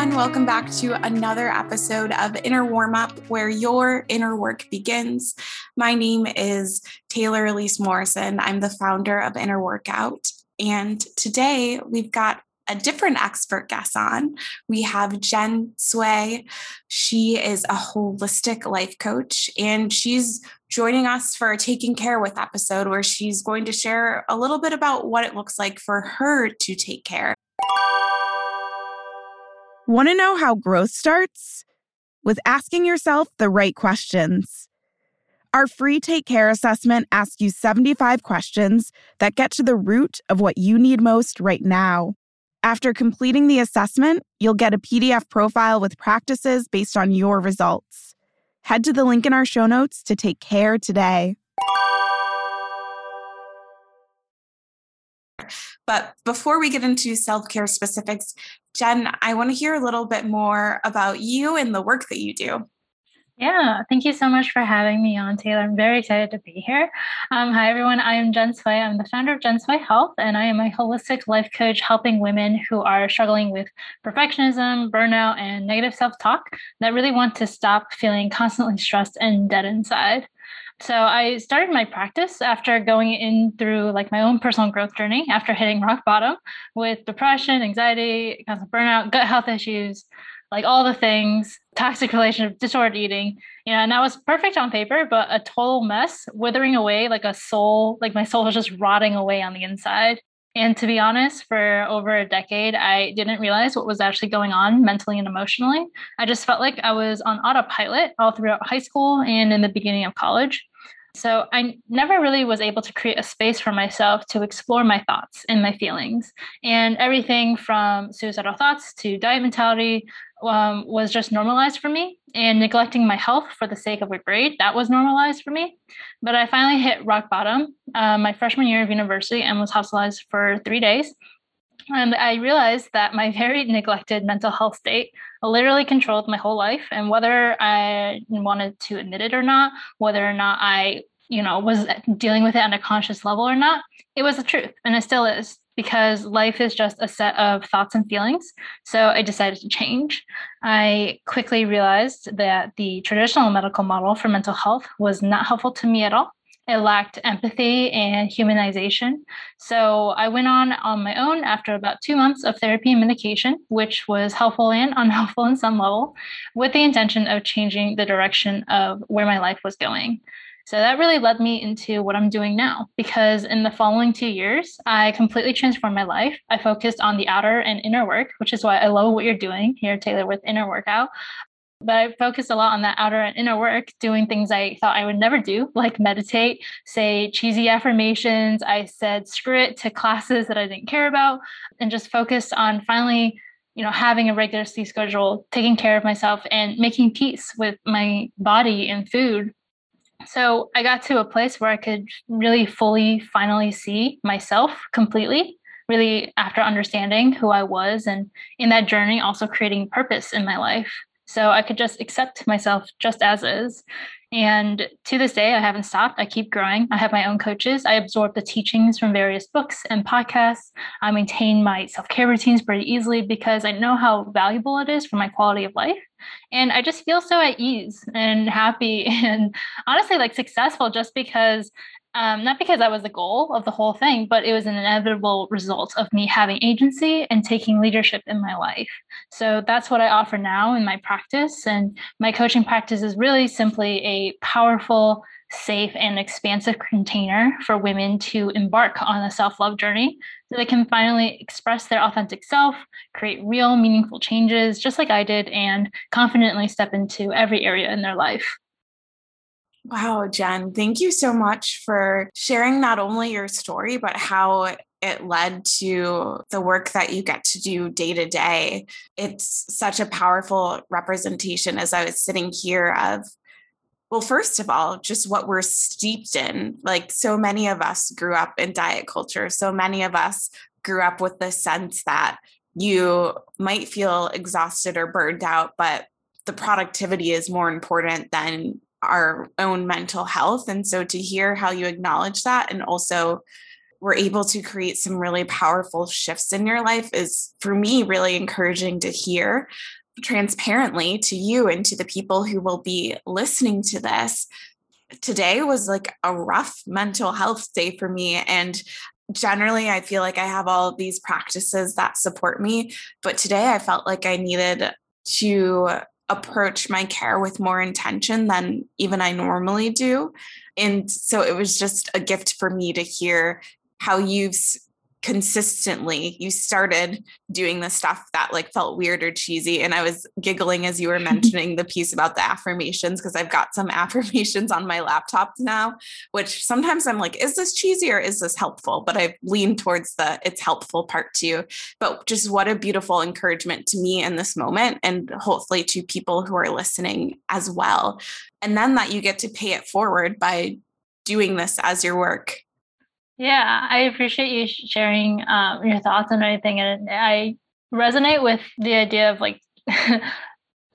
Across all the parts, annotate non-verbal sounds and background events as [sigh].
everyone. Welcome back to another episode of Inner Warm Up, where your inner work begins. My name is Taylor Elise Morrison. I'm the founder of Inner Workout. And today we've got a different expert guest on. We have Jen Cui. She is a holistic life coach, and she's joining us for a Taking Care With episode where she's going to share a little bit about what it looks like for her to take care. Want to know how growth starts? With asking yourself the right questions. Our free Take Care assessment asks you 75 questions that get to the root of what you need most right now. After completing the assessment, you'll get a PDF profile with practices based on your results. Head to the link in our show notes to take care today. But before we get into self care specifics, Jen, I want to hear a little bit more about you and the work that you do. Yeah, thank you so much for having me on, Taylor. I'm very excited to be here. Um, hi, everyone. I am Jen Cui. I'm the founder of Jen Cui Health, and I am a holistic life coach helping women who are struggling with perfectionism, burnout, and negative self talk that really want to stop feeling constantly stressed and dead inside. So I started my practice after going in through like my own personal growth journey after hitting rock bottom with depression, anxiety, constant burnout, gut health issues, like all the things, toxic relationship, disordered eating, you know, and that was perfect on paper, but a total mess, withering away like a soul, like my soul was just rotting away on the inside. And to be honest, for over a decade, I didn't realize what was actually going on mentally and emotionally. I just felt like I was on autopilot all throughout high school and in the beginning of college. So I never really was able to create a space for myself to explore my thoughts and my feelings. And everything from suicidal thoughts to diet mentality um, was just normalized for me. And neglecting my health for the sake of a grade, that was normalized for me. But I finally hit rock bottom uh, my freshman year of university and was hospitalized for three days. And I realized that my [laughs] very neglected mental health state literally controlled my whole life. And whether I wanted to admit it or not, whether or not I, you know, was dealing with it on a conscious level or not, it was the truth. And it still is because life is just a set of thoughts and feelings. So I decided to change. I quickly realized that the traditional medical model for mental health was not helpful to me at all. It lacked empathy and humanization. So I went on on my own after about two months of therapy and medication, which was helpful and [laughs] unhelpful in some level, with the intention of changing the direction of where my life was going. So that really led me into what I'm doing now because in the following two years, I completely transformed my life. I focused on the outer and inner work, which is why I love what you're doing here, Taylor, with Inner Workout. But I focused a lot on that outer and inner work, doing things I thought I would never do, like meditate, say cheesy affirmations. I said screw it to classes that I didn't care about, and just focused on finally, you know, having a regular sleep schedule, taking care of myself, and making peace with my body and food. So I got to a place where I could really fully, finally see myself completely really after understanding who I was and in that journey also creating purpose in my life. So I could just accept myself just as is. And to this day, I haven't stopped. I keep growing. I have my own coaches. I absorb the teachings from various books and podcasts. I maintain my self care routines pretty easily because I know how valuable it is for my quality of life. And I just feel so at ease and happy [laughs] and honestly like successful just because um, not because that was the goal of the whole thing, but it was an inevitable result of me having agency and taking leadership in my life. So that's what I offer now in my practice. And my coaching practice is really simply a powerful, safe, and expansive container for women to embark on a self love journey so they can finally express their authentic self, create real, meaningful changes, just like I did, and confidently step into every area in their life. Wow, Jen, thank you so much for sharing not only your story, but how it led to the work that you get to do day to day. It's such a powerful representation as I was sitting here of, well, first of all, just what we're steeped in. Like so many of us grew up in diet culture, so many of us grew up with the sense that you might feel exhausted or burned out, but the productivity is more important than our own mental health. And so to hear how you acknowledge that and also were able to create some really powerful shifts in your life is for me really encouraging to hear transparently to you and to the people who will be listening to this. Today was like a rough mental health day for me. And generally i feel like i have all of these practices that support me. But today i felt like i needed to approach my care with more intention than even i normally do. And so it was just a gift for me to hear how you've consistently you started doing the stuff that like felt weird or cheesy and i was giggling as you were [laughs] mentioning the piece about the affirmations because i've got some [laughs] affirmations on my laptop now which sometimes i'm like is this cheesy or is this helpful? But i've leaned towards the it's helpful part too. But just what a beautiful encouragement to me in this moment and hopefully to people who are listening as well. And then that you get to pay it forward by doing this as your work yeah, I appreciate you sharing um, your thoughts and everything. And I resonate with the idea of like [laughs]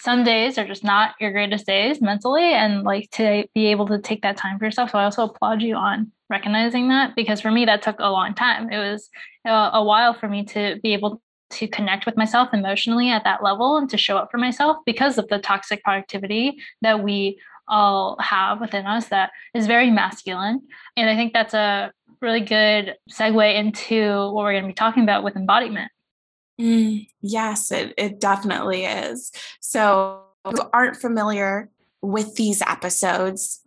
some days are just not your greatest days mentally, and like to be able to take that time for yourself. So I also applaud you on recognizing that because for me, that took a long time. It was a, a while for me to be able to connect with myself emotionally at that level and to show up for myself because of the toxic productivity that we all have within us that is very masculine. And I think that's a really good segue into what we're going to be talking about with embodiment. Mm, yes, it, it definitely is. So, if you aren't familiar with these episodes,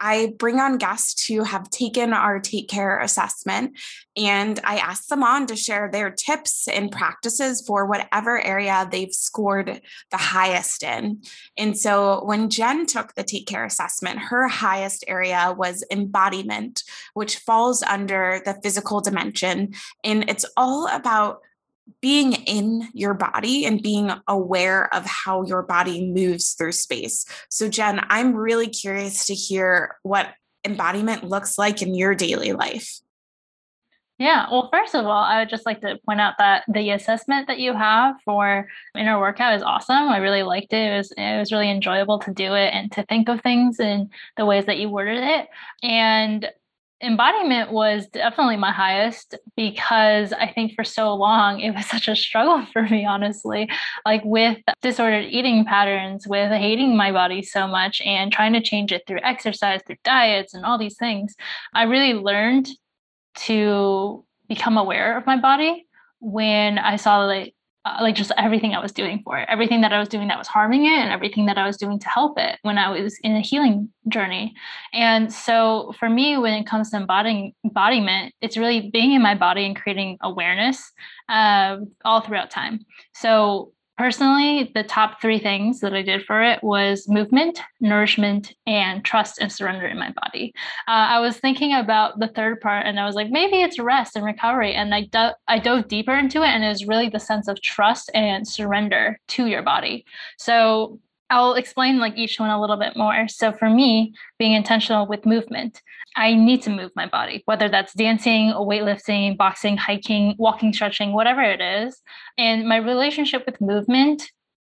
I bring on guests who have taken our Take Care assessment and I ask them on to share their tips and practices for whatever area they've scored the highest in. And so when Jen took the Take Care assessment, her highest area was embodiment, which falls under the physical dimension. And it's all about being in your body and being aware of how your body moves through space. So, Jen, I'm really curious to hear what embodiment looks like in your daily life. Yeah, well, first of all, I would just like to point out that the assessment that you have for inner workout is awesome. I really liked it. It was it was really enjoyable to do it and to think of things in the ways that you worded it. And embodiment was definitely my highest because I think for so long it was [laughs] such a struggle for me, honestly. Like with disordered eating patterns, with hating my body so much and trying to change it through exercise, through diets, and all these things. I really learned to become aware of my body when I saw like uh, like just everything I was doing for it, everything that I was doing that was harming it, and everything that I was doing to help it when I was in a healing journey. And so, for me, when it comes to embodying embodiment, it's really being in my body and creating awareness uh, all throughout time. So, Personally, the top three things that I did for it was movement, nourishment, and trust and surrender in my body. Uh, I was thinking about the third part, and I was like, maybe it's rest and recovery. And I do- I dove deeper into it, and it was really the sense of trust and surrender to your body. So I'll explain like each one a little bit more. So for me, being intentional with movement, I need to move my body, whether that's dancing, weightlifting, boxing, hiking, walking, stretching, whatever it is. And my relationship with movement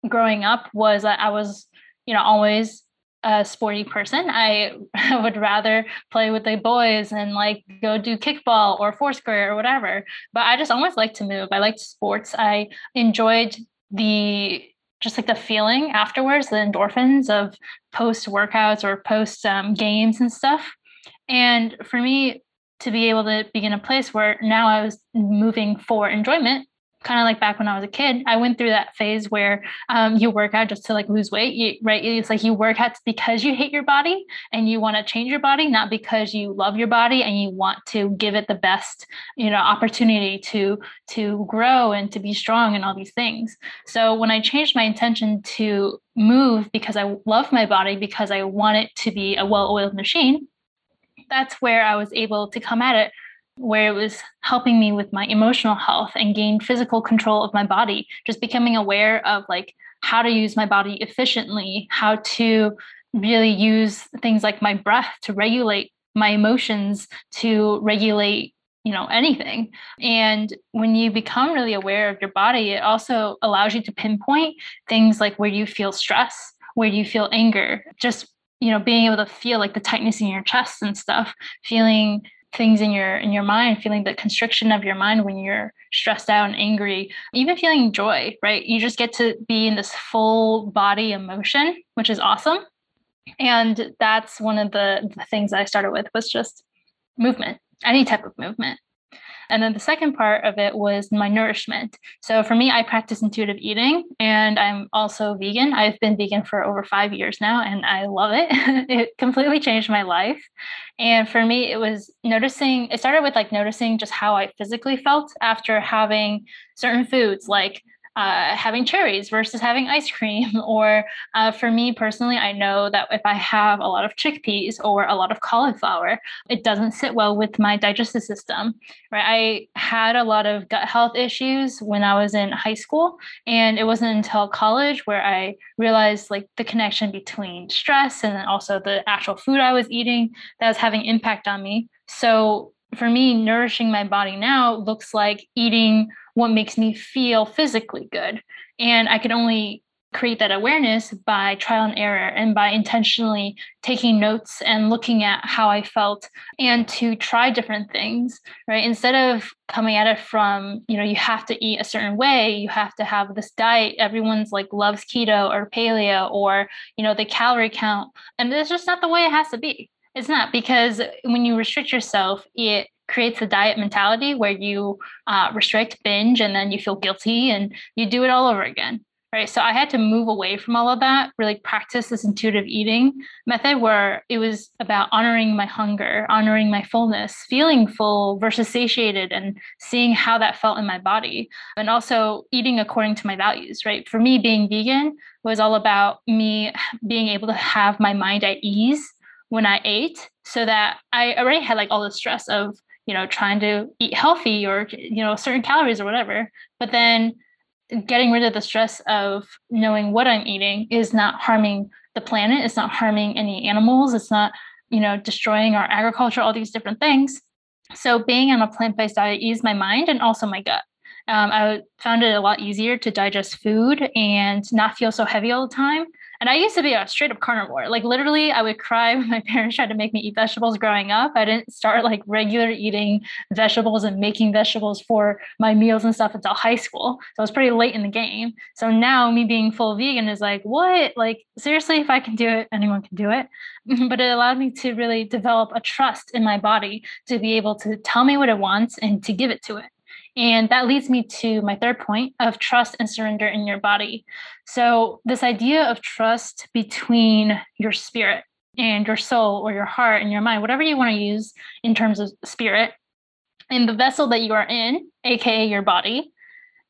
growing up was that I was, you know, always a sporty person. I [laughs] would rather play with the boys and like go do kickball or foursquare or whatever. But I just always liked to move. I liked sports. I enjoyed the just like the feeling afterwards, the endorphins of post workouts or post um, games and stuff. And for me to be able to be in a place where now I was moving for enjoyment, kind of like back when I was a kid, I went through that phase where um, you work out just to like lose weight, you, right? It's like you work out because you hate your body and you want to change your body, not because you love your body and you want to give it the best, you know, opportunity to to grow and to be strong and all these things. So when I changed my intention to move because I love my body because I want it to be a well-oiled machine, that's where I was able to come at it where it was helping me with my emotional health and gain physical control of my body just becoming aware of like how to use my body efficiently how to really use things like my breath to regulate my emotions to regulate you know anything. And when you become really aware of your body it also allows you to pinpoint things like where you feel stress where you feel anger just you know being able to feel like the tightness in your chest and stuff feeling things in your in your mind feeling the constriction of your mind when you're stressed out and angry even feeling joy right? You just get to be in this full body emotion which is awesome. And that's one of the, the things that i started with was just movement any type of movement and then the second part of it was my nourishment. So for me, I practice intuitive eating and I'm also vegan. I've been vegan for over five years now and I love it. [laughs] it completely changed my life. And for me, it was noticing, it started with like noticing just how I physically felt after having certain foods like uh, having cherries versus having ice cream. [laughs] Or uh, for me personally, I know that if I have a lot of chickpeas or a lot of cauliflower, it doesn't sit well with my digestive system. Right? I had a lot of gut health issues when I was in high school, and it wasn't until college where I realized like the connection between stress and then also the actual food I was eating that was having impact on me. So for me, nourishing my body now looks like eating what makes me feel physically good. And I can only create that awareness by trial and error and by intentionally taking notes and looking at how I felt and to try different things, right? Instead of coming at it from, you know, you have to eat a certain way, you have to have this diet. Everyone's like loves keto or paleo or, you know, the calorie count. And it's just not the way it has to be. It's not because when you restrict yourself, it creates a diet mentality where you uh, restrict, binge, and then you feel guilty and you do it all over again. Right. So I had to move away from all of that, really practice this intuitive eating method where it was about honoring my hunger, honoring my fullness, feeling full versus satiated, and seeing how that felt in my body. And also eating according to my values. Right. For me, being vegan was all about me being able to have my mind at ease when I ate so that I already had like all the stress of you know trying to eat healthy or you know certain calories or whatever. But then getting rid of the stress of knowing what i'm eating is not harming the planet. It's not harming any animals. It's not you know destroying our agriculture all these different things. So being on a plant-based diet eased my mind and also my gut. Um, i found it a lot easier to digest food and not feel so heavy all the time and I used to be a straight up carnivore. Like literally, I would cry when my [laughs] parents tried to make me eat vegetables growing up. I didn't start like regular eating vegetables and making vegetables for my meals and stuff until high school. So I was pretty late in the game. So now me being full vegan is like, what? Like seriously, if I can do it, anyone can do it. [laughs] but it allowed me to really develop a trust in my body to be able to tell me what it wants and to give it to it. And that leads me to my third point of trust and surrender in your body. So, this idea of trust between your spirit and your soul or your heart and your mind, whatever you want to use in terms of spirit, and the vessel that you are in, aka your body,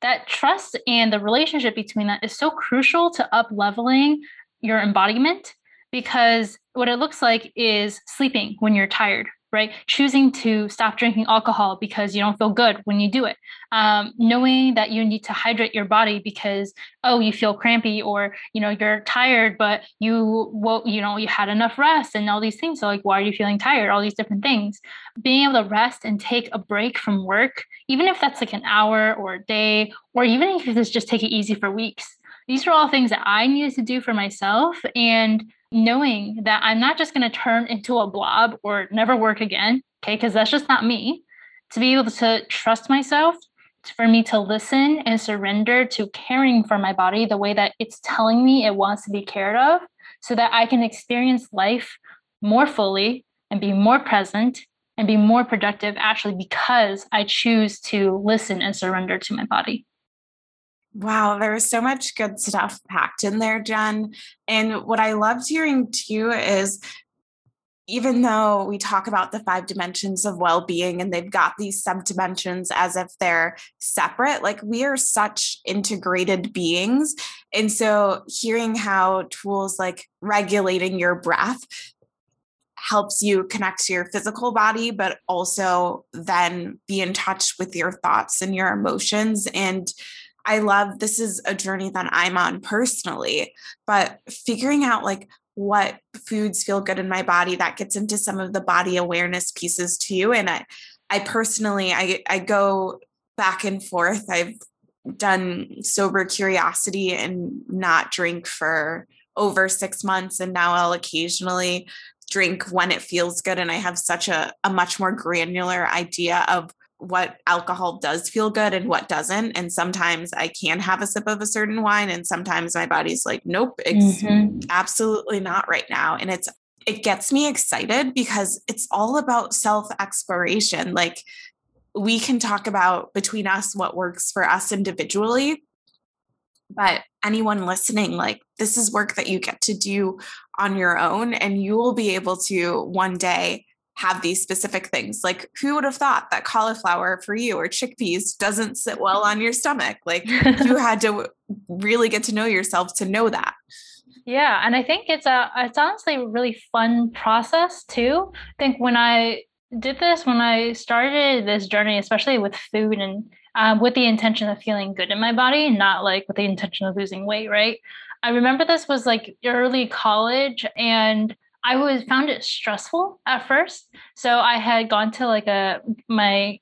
that trust and the relationship between that is so crucial to up leveling your embodiment because what it looks like is sleeping when you're tired right? Choosing to stop drinking alcohol because you don't feel good when you do it. Um, knowing that you need to hydrate your body because oh you feel crampy or you know you're tired but you well you know you had enough rest and all these things. So like why are you feeling tired? All these different things. Being able to rest and take a break from work, even if that's like an hour or a day, or even if it's just take it easy for weeks. These are all things that I needed to do for myself and knowing that I'm not just going to turn into a blob or never work again, okay, because that's just not me. To be able to trust myself, for me to listen and surrender to caring for my body the way that it's telling me it wants to be cared of, so that I can experience life more fully and be more present and be more productive actually because I choose to listen and surrender to my body. Wow, there was so much good stuff packed in there, Jen. And what I loved hearing too is even though we talk about the five dimensions of well being and they've got these sub dimensions as if they're separate, like we are such integrated beings. And so hearing how tools like regulating your breath helps you connect to your physical body, but also then be in touch with your thoughts and your emotions and I love this is a journey that I'm on personally, but figuring out like what foods feel good in my body that gets into some of the body awareness pieces too and I I personally I I go back and forth. I've done sober curiosity and not drink for over six months. And now I'll occasionally drink when it feels good. And I have such a, a much more granular idea of what alcohol does feel good and what doesn't. And sometimes I can have a sip of a certain wine, and sometimes my body's like, nope, it's mm-hmm. absolutely not right now. And it's it gets me excited because it's all about self exploration. Like we can talk about between us what works for us individually, but anyone listening, like this is work that you get to do on your own, and you will be able to one day have these specific things. Like, who would have thought that cauliflower for you or chickpeas doesn't sit well on your stomach? Like, you [laughs] had to really get to know yourself to know that. Yeah, and I think it's a it's honestly a really fun process too. I think when I did this, when I started this journey, especially with food and um, with the intention of feeling good in my body, not like with the intention of losing weight, right? I remember this was like early college, and I was found it stressful at first. So I had gone to like a my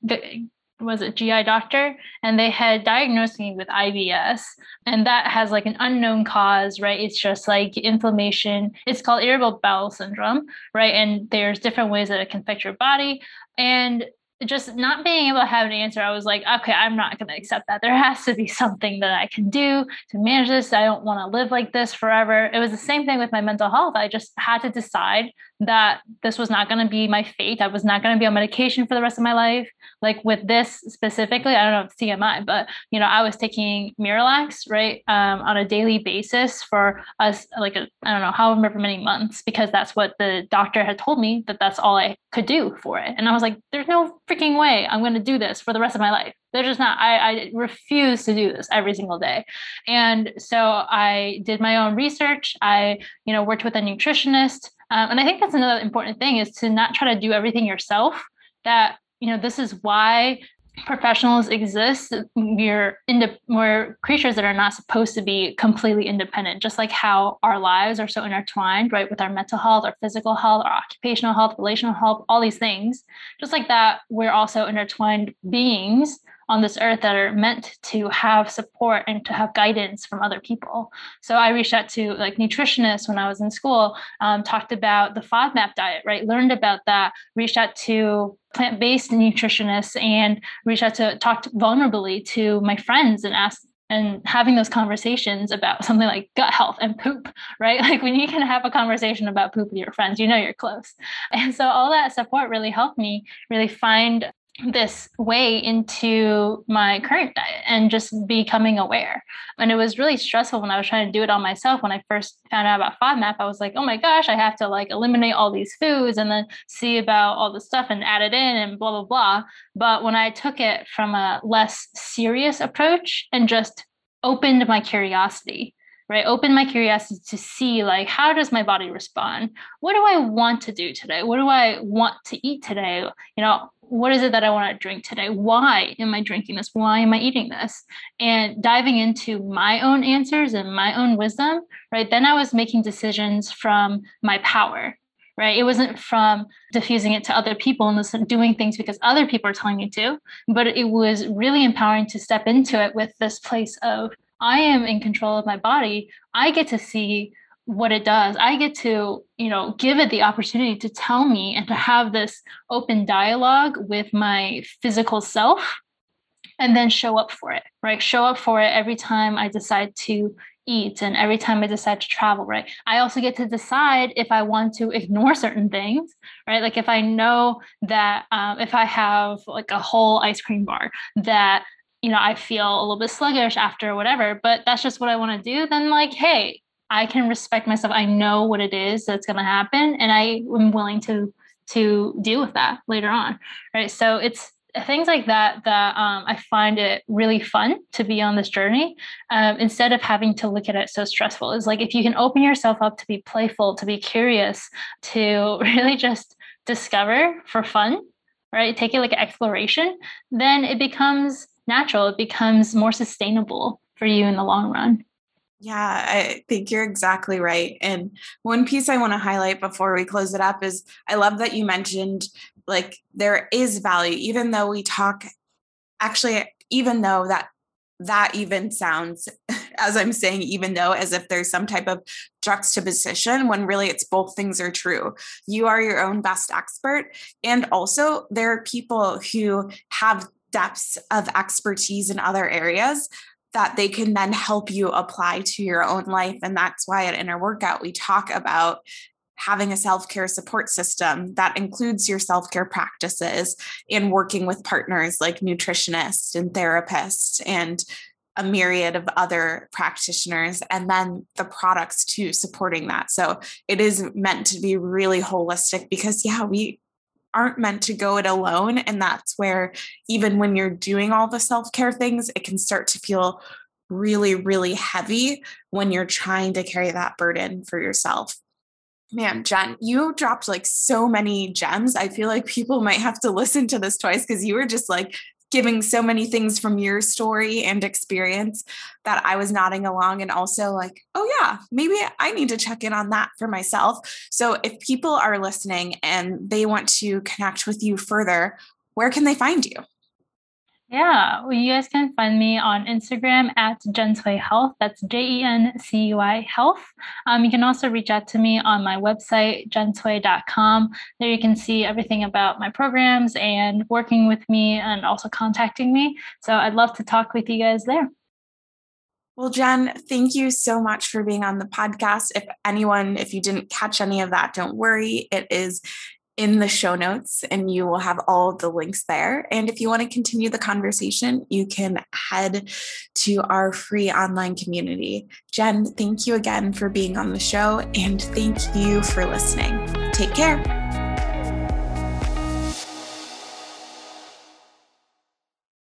was a GI doctor, and they had diagnosed me with IBS, and that has like an unknown cause, right? It's just like inflammation. It's called irritable bowel syndrome, right? And there's different ways that it can affect your body, and just not being able to have an answer, I was like, okay, I'm not going to accept that. There has to be something that I can do to manage this. I don't want to live like this forever. It was the same thing with my mental health. I just had to decide that this was not going to be my fate. I was not going to be on medication for the rest of my life. Like with this specifically, I don't know if TMI, but you know, I was taking Miralax right um, on a daily basis for us, like I don't know, however many months, because that's what the doctor had told me that that's all I could do for it. And I was like, there's no freaking way I'm going to do this for the rest of my life. They're just not. I, I refuse to do this every single day. And so I did my own research. I, you know, worked with a nutritionist. Um, and I think that's another important thing is to not try to do everything yourself. That you know, this is why professionals exist we're ind- we're creatures that are not supposed to be completely independent just like how our lives are so intertwined right with our mental health our physical health our occupational health relational health all these things just like that we're also intertwined beings on this earth that are meant to have support and to have guidance from other people. So I reached out to like nutritionists when I was in school, um, talked about the FODMAP diet, right? Learned about that, reached out to plant-based nutritionists and reached out to talked vulnerably to my friends and asked and having those conversations about [laughs] something like gut health and poop, right? [laughs] Like when you can have a conversation about poop with your friends, you know you're close. And so all that support really helped me really find this way into my current diet and just becoming aware. And it was really stressful when I was trying to do it on myself. When I first found out about FODMAP, I was like, oh my gosh, I have to like eliminate all these foods and then see about all the stuff and add it in and blah, blah, blah. But when I took it from a less serious approach and just opened my curiosity, right open my curiosity to see like how does my body respond what do i want to do today what do i want to eat today you know what is it that I want to drink today? Why am I drinking this? Why am I eating this? And diving into my own answers and my own wisdom, right? Then I was making decisions from my power, right? It wasn't from diffusing it to other people and doing things because other people are telling me to, but it was really empowering to step into it with this place of I am in control of my body. I get to see what it does. I get to you know give it the opportunity to tell me and to have this open dialogue with my physical self and then show up for it right? Show up for it every time i decide to eat and every time i decide to travel right? I also get to decide if i want to ignore certain things right? Like if i know that um, if i have like a whole ice cream bar that you know i feel a little bit sluggish after whatever but that's just what i want to do then like hey I can respect myself. I know what it is that's going to happen, and I am willing to to deal with that later on, right? So it's things like that that um, I find it really fun to be on this journey um, instead of having to look at it so stressful. Is like if you can open yourself up to be playful, to be curious, to [laughs] really just discover for fun, right? Take it like an exploration, then it becomes natural. It becomes more sustainable for you in the long run. Yeah, I think you're exactly right. And one piece I want to highlight before we close it up is I love that you mentioned like there is value, even though we talk, actually, even though that that even sounds [laughs] as I'm saying, even though as if there's some type of juxtaposition when really it's both things are true. You are your own best expert. And also, there are people who have depths of expertise in other areas that they can then help you apply to your own life. And that's why at Inner Workout, we talk about having a self care support system that includes your self care practices and working with partners like nutritionists and therapists and a myriad of other practitioners and then the products too supporting that. So it is meant to be really holistic because, yeah, we aren't meant to go it alone. And that's where, even when you're doing all the self care things, it can start to feel really, really heavy when you're trying to carry that burden for yourself. Man, Jen, you dropped like so many gems. I feel like people might have to listen to this twice because you were just like giving so many things from your story and experience that I was nodding along and also like, oh, yeah, maybe I need to check in on that for myself. So if people are listening and they want to connect with you further, where can they find you? Yeah, well, you guys can find me on Instagram at Jencui Health. That's J E N C U I Health. Um, you can also reach out to me on my website, jencui.com. There you can see everything about my programs and working with me and also contacting me. So I'd love to talk with you guys there. Well, Jen, thank you so much for being on the podcast. If anyone, if you didn't catch any of that, don't worry. It is in the show notes and you will have all the links there. And if you want to continue the conversation, you can head to our free online community. Jen, thank you again for being on the show and thank you for listening. Take care.